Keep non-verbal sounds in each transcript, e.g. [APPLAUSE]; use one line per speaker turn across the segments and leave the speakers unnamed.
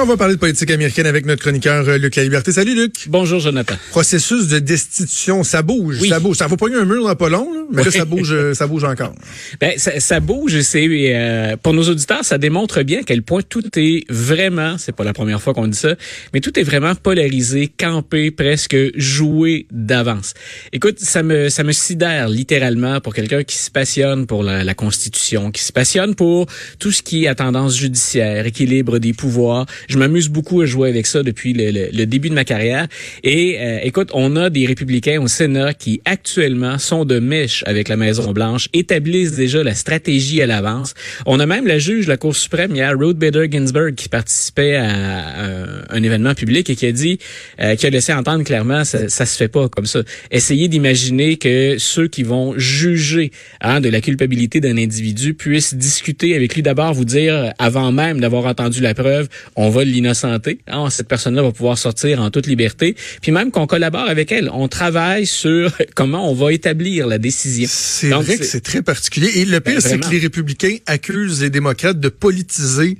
on va parler de politique américaine avec notre chroniqueur euh, Luc La Liberté. Salut Luc.
Bonjour Jonathan.
Processus de destitution, ça bouge, ça bouge. Ça va pas un mur dans pas long, là, mais là ça bouge, euh, ça bouge encore. [LAUGHS]
Ben ça, ça bouge. C'est euh, pour nos auditeurs, ça démontre bien à quel point tout est vraiment, c'est pas la première fois qu'on dit ça, mais tout est vraiment polarisé, campé, presque joué d'avance. Écoute, ça me ça me sidère littéralement pour quelqu'un qui se passionne pour la, la Constitution, qui se passionne pour tout ce qui est à tendance judiciaire, équilibre des pouvoirs je m'amuse beaucoup à jouer avec ça depuis le, début de ma carrière. Et euh, écoute, on a des républicains au Sénat qui actuellement sont de mèche avec la Maison Blanche, établissent déjà la stratégie à l'avance. On a même la juge de la Cour suprême hier, Ruth Bader Ginsburg, qui participait à, un événement public et qui a dit, euh, qui a laissé entendre clairement, ça, ça se fait pas comme ça. Essayez d'imaginer que ceux qui vont juger hein, de la culpabilité d'un individu puissent discuter avec lui d'abord, vous dire avant même d'avoir entendu la preuve, on va l'innocenté. Ah, cette personne-là va pouvoir sortir en toute liberté. Puis même qu'on collabore avec elle. On travaille sur [LAUGHS] comment on va établir la décision.
C'est vrai que c'est très particulier. Et le pire, ben, c'est que les républicains accusent les démocrates de politiser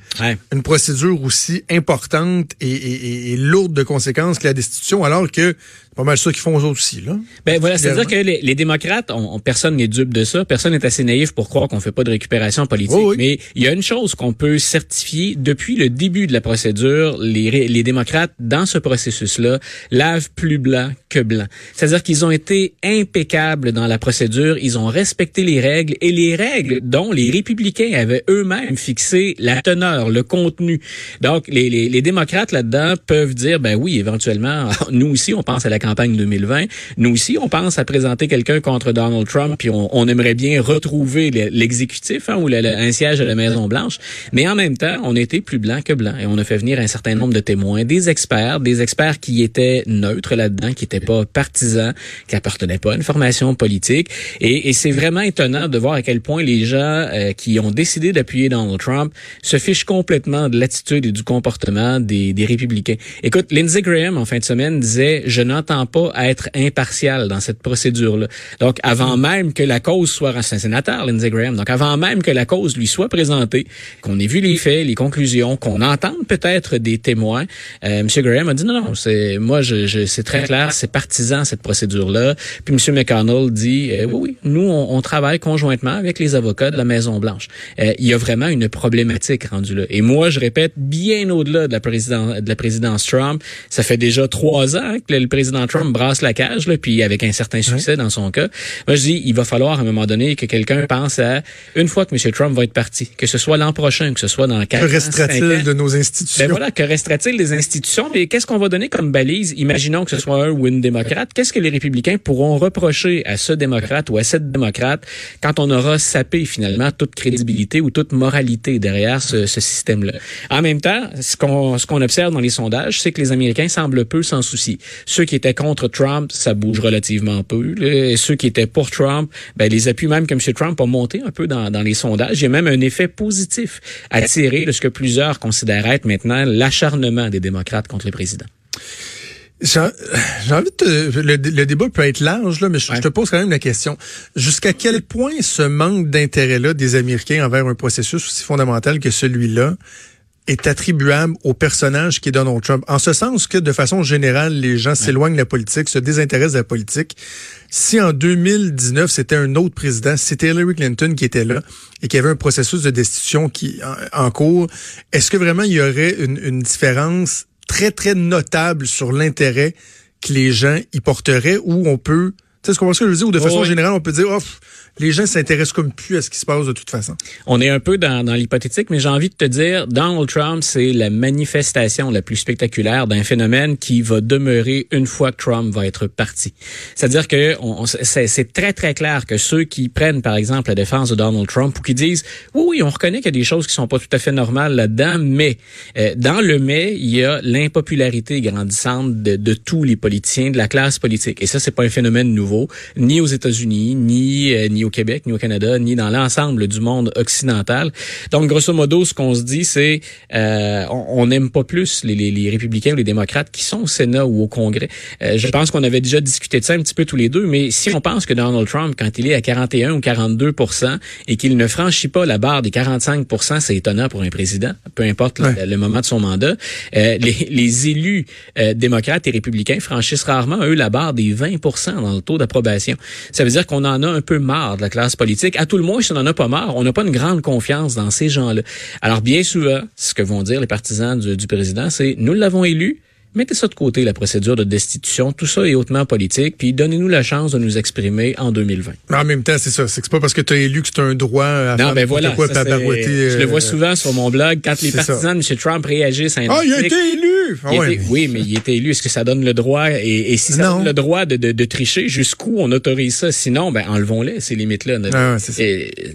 une procédure aussi importante et, et, lourde de conséquences que la destitution, alors que pas mal ça qu'ils font aux autres aussi, là.
Ben voilà, c'est-à-dire que les, démocrates, on, personne n'est dupe de ça. Personne n'est assez naïf pour croire qu'on fait pas de récupération politique. Mais il y a une chose qu'on peut certifier depuis le début de la procédure, les, les démocrates, dans ce processus-là, lavent plus blanc que blanc. C'est-à-dire qu'ils ont été impeccables dans la procédure, ils ont respecté les règles et les règles dont les républicains avaient eux-mêmes fixé la teneur, le contenu. Donc, les, les, les démocrates là-dedans peuvent dire, ben oui, éventuellement, [LAUGHS] nous aussi, on pense à la campagne 2020. Nous aussi, on pense à présenter quelqu'un contre Donald Trump, puis on, on aimerait bien retrouver l'exécutif hein, ou un siège à la Maison Blanche. Mais en même temps, on était plus blanc que blanc et on a fait venir un certain nombre de témoins, des experts, des experts qui étaient neutres là-dedans, qui n'étaient pas partisans, qui appartenaient pas à une formation politique. Et, et c'est vraiment étonnant de voir à quel point les gens euh, qui ont décidé d'appuyer Donald Trump se fichent complètement de l'attitude et du comportement des, des républicains. Écoute, Lindsey Graham en fin de semaine disait, je n'entends pas à être impartial dans cette procédure-là. Donc, avant même que la cause soit un sénateur, Lindsey Graham, donc avant même que la cause lui soit présentée, qu'on ait vu les faits, les conclusions, qu'on entende peut-être des témoins, euh, M. Graham a dit non, non, c'est moi, je, je c'est très clair, c'est partisan cette procédure-là. Puis M. McConnell dit euh, oui, oui, nous on, on, travaille conjointement avec les avocats de la Maison Blanche. Euh, il y a vraiment une problématique rendue là. Et moi, je répète, bien au-delà de la présidence de la présidence Trump, ça fait déjà trois ans que le président Trump brasse la cage, là, puis avec un certain succès dans son cas. Moi, je dis, il va falloir à un moment donné que quelqu'un pense à une fois que M. Trump va être parti, que ce soit l'an prochain, que ce soit dans quatre
Que restera-t-il de nos institutions?
Ben voilà, que restera-t-il des institutions? Mais qu'est-ce qu'on va donner comme balise? Imaginons que ce soit un ou une démocrate. Qu'est-ce que les républicains pourront reprocher à ce démocrate ou à cette démocrate quand on aura sapé finalement toute crédibilité ou toute moralité derrière ce, ce système-là? En même temps, ce qu'on ce qu'on observe dans les sondages, c'est que les Américains semblent peu s'en soucier. Ceux qui étaient contre Trump, ça bouge relativement peu. Et ceux qui étaient pour Trump, ben, les appuis même que M. Trump a monté un peu dans, dans les sondages. Il y a même un effet positif à tirer de ce que plusieurs considèrent être maintenant l'acharnement des démocrates contre le président.
J'ai envie de le, débat peut être large là, mais je, te pose quand même la question. Jusqu'à quel point ce manque d'intérêt-là des Américains envers un processus aussi fondamental que celui-là est attribuable au personnage qui est Donald Trump. En ce sens que, de façon générale, les gens s'éloignent de la politique, se désintéressent de la politique. Si en 2019, c'était un autre président, c'était Hillary Clinton qui était là et qui avait un processus de destitution qui en, cours, est-ce que vraiment il y aurait une, une différence très, très notable sur l'intérêt que les gens y porteraient ou on peut, tu sais ce qu'on ce que je veux dire, ou de façon générale, on peut dire, oh, les gens s'intéressent comme plus à ce qui se passe de toute façon.
On est un peu dans, dans l'hypothétique, mais j'ai envie de te dire, Donald Trump, c'est la manifestation la plus spectaculaire d'un phénomène qui va demeurer une fois que Trump va être parti. C'est-à-dire que on, c'est très très clair que ceux qui prennent par exemple la défense de Donald Trump ou qui disent oui oui on reconnaît qu'il y a des choses qui sont pas tout à fait normales là-dedans, mais euh, dans le mais il y a l'impopularité grandissante de, de tous les politiciens de la classe politique et ça c'est pas un phénomène nouveau nouveau, ni aux États-Unis, ni euh, ni au Québec, ni au Canada, ni dans l'ensemble du monde occidental. Donc, grosso modo, ce qu'on se dit, c'est euh, on n'aime pas plus les, les, les, républicains ou les démocrates qui sont au Sénat ou au Congrès. Euh, je pense qu'on avait déjà discuté de ça un petit peu tous les deux, mais si on pense que Donald Trump, quand il est à 41 ou 42 et qu'il ne franchit pas la barre des 45% c'est étonnant pour un président, peu importe le, moment de son mandat. Euh, les, les, élus euh, démocrates et républicains franchissent rarement, eux, la barre des 20 dans le taux Ça veut dire qu'on en a un peu marre de la classe politique. À tout le moins, si on n'en a pas marre, on n'a pas une grande confiance dans ces gens-là. Alors, bien souvent, ce que vont dire les partisans du président, c'est nous l'avons élu, Mettez ça de côté, la procédure de destitution. Tout ça est hautement politique. Puis donnez-nous la chance de nous exprimer en 2020.
en même temps, c'est ça. C'est pas parce que tu as élu que c'est un droit à
non, ben voilà,
quoi,
ça, Je le vois euh, souvent sur mon blog. Quand les partisans de M. Trump réagissent à
un Ah, il a été élu!
Ah, oui, mais il a été élu. Est-ce que ça donne le droit? Et, si ça donne le droit de, de, de tricher, jusqu'où on autorise ça? Sinon, ben enlevons-les, ces limites-là.
Ah,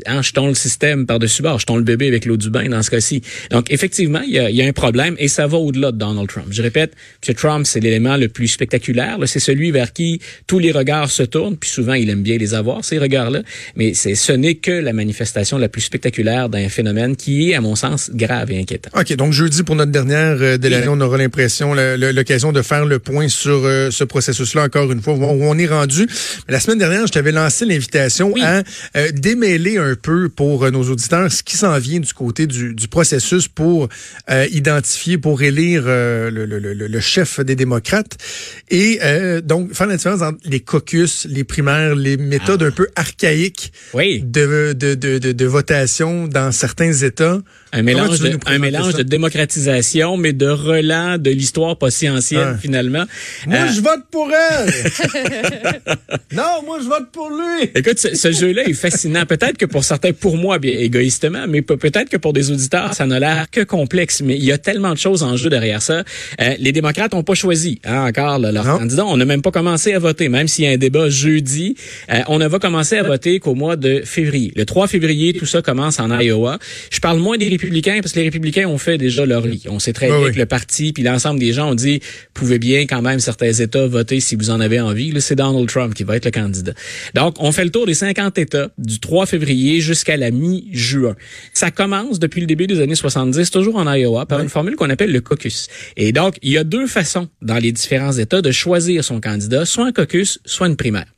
hein, jetons le système par-dessus bord. Jetons le bébé avec l'eau du bain dans ce cas-ci. Donc, effectivement, il y a, y a un problème et ça va au-delà de Donald Trump. Je répète, M. Trump, c'est l'élément le plus spectaculaire. C'est celui vers qui tous les regards se tournent, puis souvent il aime bien les avoir, ces regards-là. Mais ce n'est que la manifestation la plus spectaculaire d'un phénomène qui est, à mon sens, grave et inquiétant.
OK, donc jeudi, pour notre dernière euh, on aura l'impression, l'occasion de faire le point sur euh, ce processus-là, encore une fois, où on est rendu. la semaine dernière, je t'avais lancé l'invitation à euh, démêler un peu pour nos auditeurs ce qui s'en vient du côté du, processus pour identifier, pour élire le, le, le, chef des démocrates et euh, donc, faire la différence entre les caucus, les primaires, les méthodes ah. un peu archaïques de, de, de, de, votation dans certains États.
Un mélange, de, un mélange de démocratisation, mais de relents de l'histoire pas si ancienne, finalement.
Moi, euh, je vote pour elle! [LAUGHS] non, moi, je vote pour lui!
Écoute, ce, jeu-là est fascinant. Peut-être que pour certains, pour moi, bien égoïstement, mais peut-être que pour des auditeurs, ça n'a l'air que complexe. Mais il y a tellement de choses en jeu derrière ça. Euh, les démocrates n'ont pas choisi Hein, encore leur candidat. On n'a même pas commencé à voter, même s'il y a un débat jeudi. Euh, on ne va commencer à voter qu'au mois de février. Le 3 février, tout ça commence en Iowa. Je parle moins des républicains parce que les républicains ont fait déjà leur lit. On sait très bien que le parti puis l'ensemble des gens ont dit pouvez bien quand même certains États voter si vous en avez envie. C'est Donald Trump qui va être le candidat. Donc, on fait le tour des 50 États du 3 février jusqu'à la mi-juin. Ça commence depuis le début des années 70, toujours en Iowa, par une formule qu'on appelle le caucus. Et donc, il y a deux façons dans les les différents États de choisir son candidat, soit un caucus, soit une primaire.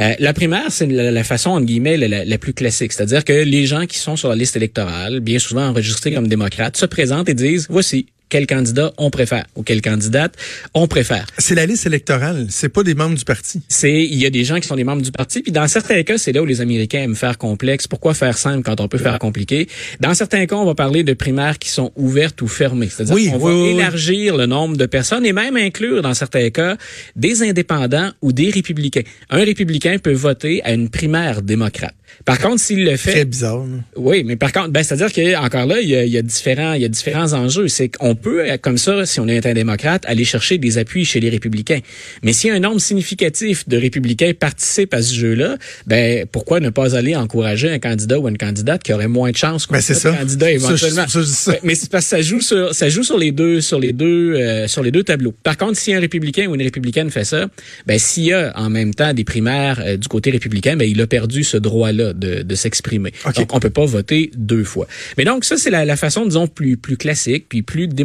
Euh, la primaire, c'est la, façon, entre guillemets, la, la plus classique. C'est-à-dire que les gens qui sont sur la liste électorale, bien souvent enregistrés comme démocrates, se présentent et disent, voici, quel candidat on préfère ou quelle candidate on préfère.
C'est la liste électorale, c'est pas des membres du parti.
C'est il y a des gens qui sont des membres du parti, puis dans certains cas, c'est là où les Américains aiment faire complexe. Pourquoi faire simple quand on peut faire compliqué? Dans certains cas, on va parler de primaires qui sont ouvertes ou fermées, c'est-à-dire qu'on va élargir le nombre de personnes et même inclure dans certains cas des indépendants ou des républicains. Un républicain peut voter à une primaire démocrate. Par contre, s'il le fait,
très bizarre.
Oui, mais par contre, ben c'est-à-dire que encore là, il y a, il y a différents, il y a différents enjeux. C'est qu'on peut, comme ça, si on est un démocrate, aller chercher des appuis chez les républicains. Mais si un nombre significatif de républicains participe à ce jeu-là, ben pourquoi ne pas aller encourager un candidat ou une candidate qui aurait moins de chances
ben, c'est ça.
candidat éventuellement?
Ça,
Mais c'est parce que ça joue sur, ça joue sur les deux, sur les deux, euh, sur les deux tableaux. Par contre, si un républicain ou une républicaine fait ça, ben s'il y a en même temps des primaires euh, du côté républicain, ben il a perdu ce droit-là de, de s'exprimer. Donc on peut pas voter deux fois. Mais donc ça c'est la, la façon disons plus plus classique puis plus démocratique.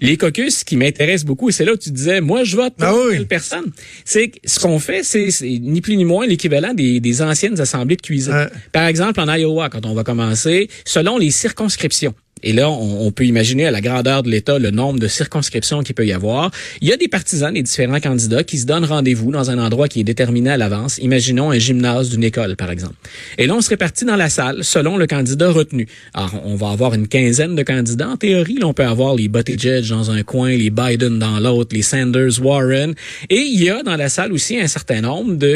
Les caucus qui m'intéressent beaucoup, et c'est là où tu disais, moi, je vote pour ah telle personne. C'est ce qu'on fait, c'est ni plus ni moins l'équivalent des, des, anciennes assemblées de cuisine. Par exemple, en Iowa, quand on va commencer, selon les circonscriptions, et là, on, peut imaginer à la grandeur de l'État le nombre de circonscriptions qu'il peut y avoir. Il y a des partisans des différents candidats qui se donnent rendez-vous dans un endroit qui est déterminé à l'avance. Imaginons un gymnase d'une école, par exemple. Et là, on se répartit dans la salle selon le candidat retenu. Alors, on va avoir une quinzaine de candidats. En théorie, là, on peut avoir les Buttigieg dans un coin, les Biden dans l'autre, les Sanders, Warren. Et il y a dans la salle aussi un certain nombre de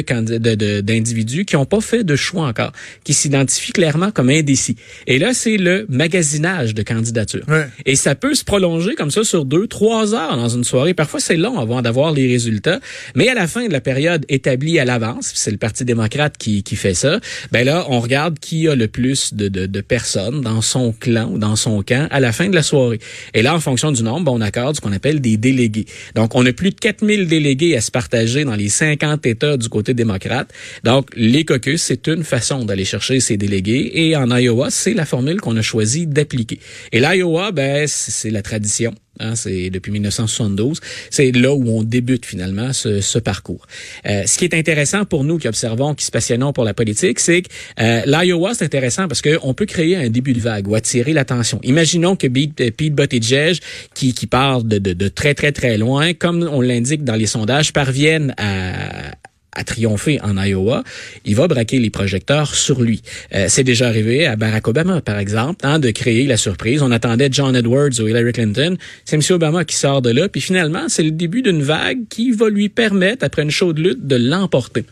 d'individus qui n'ont pas fait de choix encore, qui s'identifient clairement comme indécis. Et là, c'est le magasinage de candidature. Et ça peut se prolonger comme ça sur deux, trois heures dans une soirée. Parfois, c'est long avant d'avoir les résultats. Mais à la fin de la période établie à l'avance, c'est le Parti démocrate qui, qui fait ça, ben là, on regarde qui a le plus de, de, de personnes dans son clan ou dans son camp à la fin de la soirée. Et là, en fonction du nombre, ben, on accorde ce qu'on appelle des délégués. Donc, on a plus de 4000 délégués à se partager dans les 50 États du côté démocrate. Donc, les caucus, c'est une façon d'aller chercher ces délégués. Et en Iowa, c'est la formule qu'on a choisi d'appliquer. Et l'Iowa, ben, c'est la tradition. Hein, c'est depuis 1972. C'est là où on débute finalement ce, ce parcours. Euh, ce qui est intéressant pour nous qui observons, qui se passionnons pour la politique, c'est que euh, l'Iowa, c'est intéressant parce qu'on peut créer un début de vague ou attirer l'attention. Imaginons que Pete Buttigieg, qui, qui part de, de, de très, très, très loin, comme on l'indique dans les sondages, parviennent à, à triompher en Iowa, il va braquer les projecteurs sur lui. Euh, c'est déjà arrivé à Barack Obama, par exemple, hein, de créer la surprise. On attendait John Edwards ou Hillary Clinton. C'est M. Obama qui sort de là. Puis finalement, c'est le début d'une vague qui va lui permettre, après une chaude lutte, de l'emporter.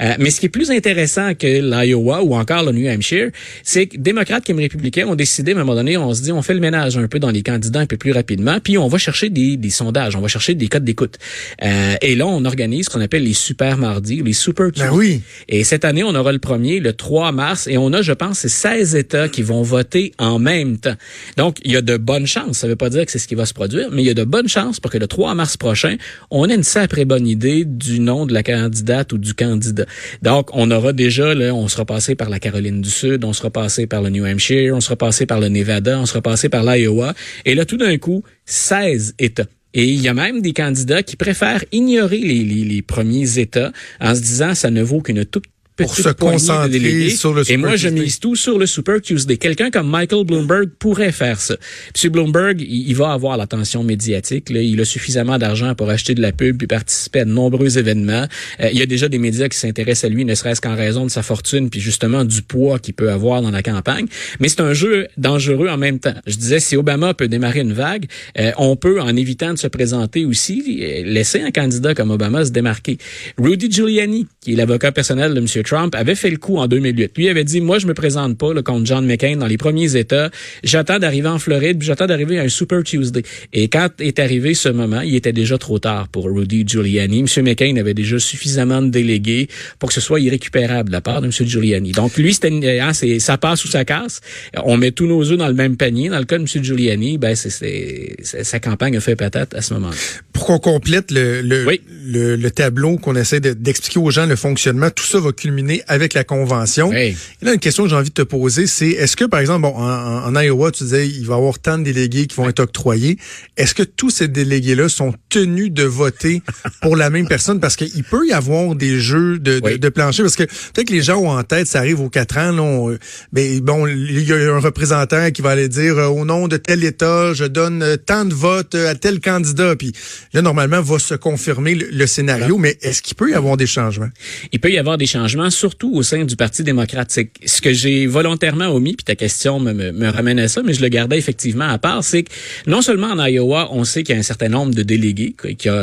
Euh, mais ce qui est plus intéressant que l'Iowa ou encore le New Hampshire, c'est que démocrates comme républicains ont décidé, à un moment donné, on se dit, on fait le ménage un peu dans les candidats un peu plus rapidement, puis on va chercher des, des sondages, on va chercher des codes d'écoute. Euh, et là, on organise ce qu'on appelle les super mardis les Super
ben oui.
Et cette année, on aura le premier le 3 mars et on a, je pense, 16 États qui vont voter en même temps. Donc, il y a de bonnes chances. Ça ne veut pas dire que c'est ce qui va se produire, mais il y a de bonnes chances pour que le 3 mars prochain, on ait une sacrée bonne idée du nom de la candidate ou du candidat. Donc, on aura déjà, là, on sera passé par la Caroline du Sud, on sera passé par le New Hampshire, on sera passé par le Nevada, on sera passé par l'Iowa. Et là, tout d'un coup, 16 États. Et il y a même des candidats qui préfèrent ignorer les, premiers États en se disant ça ne vaut qu'une toute
pour se concentrer sur le
Super Et moi, je mise tout sur le Super Tuesday. Quelqu'un comme Michael Bloomberg pourrait faire ça. Monsieur Bloomberg, il, va avoir l'attention médiatique. Là. Il a suffisamment d'argent pour acheter de la pub puis participer à de nombreux événements. Euh, il y a déjà des médias qui s'intéressent à lui, ne serait-ce qu'en raison de sa fortune puis justement du poids qu'il peut avoir dans la campagne. Mais c'est un jeu dangereux en même temps. Je disais, si Obama peut démarrer une vague, euh, on peut, en évitant de se présenter aussi, euh, laisser un candidat comme Obama se démarquer. Rudy Giuliani, qui est l'avocat personnel de M. Trump avait fait le coup en 2008. Lui avait dit, moi, je me présente pas là, contre John McCain dans les premiers États. J'attends d'arriver en Floride, j'attends d'arriver à un Super Tuesday. Et quand est arrivé ce moment, il était déjà trop tard pour Rudy Giuliani. M. McCain avait déjà suffisamment de délégués pour que ce soit irrécupérable de la part de M. Giuliani. Donc, lui, c'était, hein, c'est, ça passe ou ça casse. On met tous nos œufs dans le même panier. Dans le cas de M. Giuliani, ben, c'est, sa campagne a fait patate à ce moment-là.
Pour qu'on complète le, le, le, le tableau qu'on essaie d'expliquer aux gens le fonctionnement, tout ça va culminer avec la convention. Et là, une question que j'ai envie de te poser, c'est est-ce que, par exemple, bon, en, Iowa, tu disais, il va y avoir tant de délégués qui vont être octroyés. Est-ce que tous ces délégués-là sont tenus de voter pour la même personne? Parce qu'il peut y avoir des jeux de, de, plancher. Parce que peut-être que les gens ont en tête, ça arrive aux quatre ans, là, mais bon, il y a un représentant qui va aller dire, euh, au nom de tel État, je donne tant de votes à tel candidat. Puis là, normalement, va se confirmer le, scénario. Mais est-ce qu'il peut y avoir des changements?
Il peut y avoir des changements, surtout au sein du Parti démocratique. Ce que j'ai volontairement omis, puis ta question me, me, ramène à ça, mais je le gardais effectivement à part, c'est que non seulement en Iowa, on sait qu'il y a un certain nombre de délégués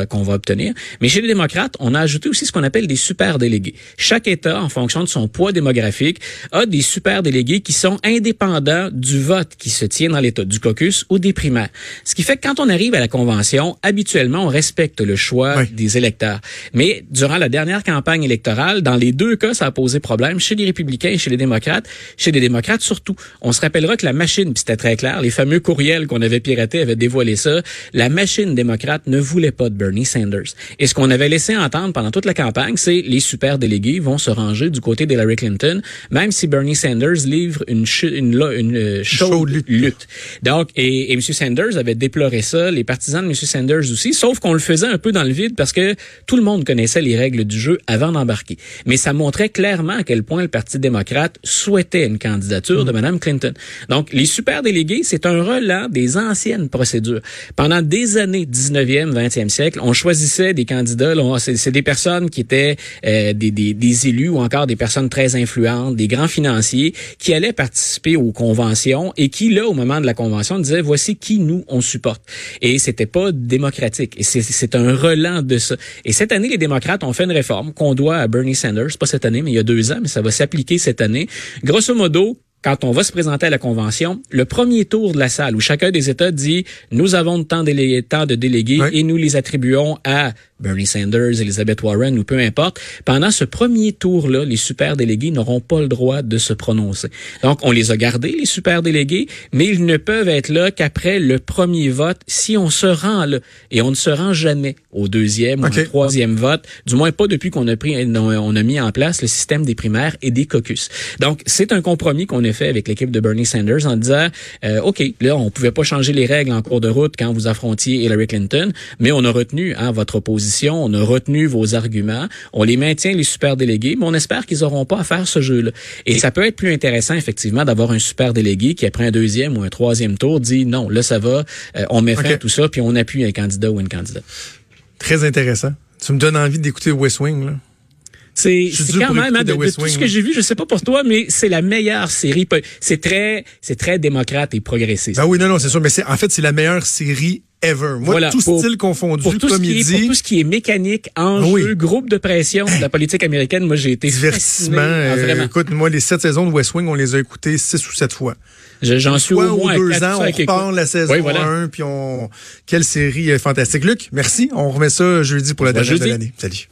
qu'on va obtenir, mais chez les démocrates, on a ajouté aussi ce qu'on appelle des super délégués. Chaque État, en fonction de son poids démographique, a des super délégués qui sont indépendants du vote qui se tient dans l'État, du caucus ou des primaires. Ce qui fait que quand on arrive à la convention, habituellement, on respecte le choix des électeurs. Mais durant la dernière campagne électorale, dans les deux cas, ça a posé problème chez les républicains et chez les démocrates. Chez les démocrates surtout. On se rappellera que la machine, puis c'était très clair, les fameux courriels qu'on avait piratés avaient dévoilé ça. La machine démocrate ne voulait pas de Bernie Sanders. Et ce qu'on avait laissé entendre pendant toute la campagne, c'est les super délégués vont se ranger du côté d'Hillary Clinton, même si Bernie Sanders livre une, une, une, euh, chaude lutte. Donc, et, et M. Sanders avait déploré ça, les partisans de M. Sanders aussi, sauf qu'on le faisait un peu dans le vide parce que tout le monde connaissait les règles du jeu avant d'embarquer. Mais ça montrait clairement à quel point le Parti démocrate souhaitait une candidature de Mme Clinton. Donc, les super délégués, c'est un relent des anciennes procédures. Pendant des années, 19e, 20e siècle, on choisissait des candidats, c'est des personnes qui étaient euh, des, des, des élus ou encore des personnes très influentes, des grands financiers qui allaient participer aux conventions et qui, là, au moment de la convention, disaient, voici qui nous, on supporte. Et c'était pas démocratique. Et c'est un relent de ça. Et cette année, les démocrates ont fait une réforme qu'on doit à Bernie Sanders, pas cette année, mais il y a deux ans, mais ça va s'appliquer cette année. Grosso modo, quand on va se présenter à la convention, le premier tour de la salle où chacun des États dit nous avons tant, tant de délégués et nous les attribuons à Bernie Sanders, Elizabeth Warren ou peu importe. Pendant ce premier tour-là, les super délégués n'auront pas le droit de se prononcer. Donc, on les a gardés, les super délégués, mais ils ne peuvent être là qu'après le premier vote si on se rend là. Et on ne se rend jamais au deuxième ou au troisième vote, du moins pas depuis qu'on a pris, on a mis en place le système des primaires et des caucus. Donc, c'est un compromis qu'on a fait avec l'équipe de Bernie Sanders en disant, euh, OK, là, on pouvait pas changer les règles en cours de route quand vous affrontiez Hillary Clinton, mais on a retenu hein, votre opposition, on a retenu vos arguments, on les maintient, les super délégués, mais on espère qu'ils n'auront pas à faire ce jeu-là. Et, ça peut être plus intéressant, effectivement, d'avoir un super délégué qui, après un deuxième ou un troisième tour, dit non, là, ça va, euh, on met fin à tout ça, puis on appuie un candidat ou une candidate.
Très intéressant. Tu me donnes envie d'écouter West Wing, là.
C'est quand même hein, de, tout ce que j'ai vu, je sais pas pour toi, mais c'est la meilleure série. C'est très, c'est très démocrate et progressiste.
Ah oui, non, non, c'est sûr, mais en fait c'est la meilleure série ever. Moi, tout style confondu,
pour tout, ce qui est, pour tout ce qui est mécanique, enjeu, groupe de pression de la politique américaine, moi j'ai été
divertissement. Ah, euh, écoute, moi les sept saisons de West Wing, on les a écoutées six ou sept fois.
J'en suis au moins
deux ans, on repart la saison 1, puis on quelle série fantastique. Luc, merci. On remet ça jeudi pour la dernière de l'année. Salut.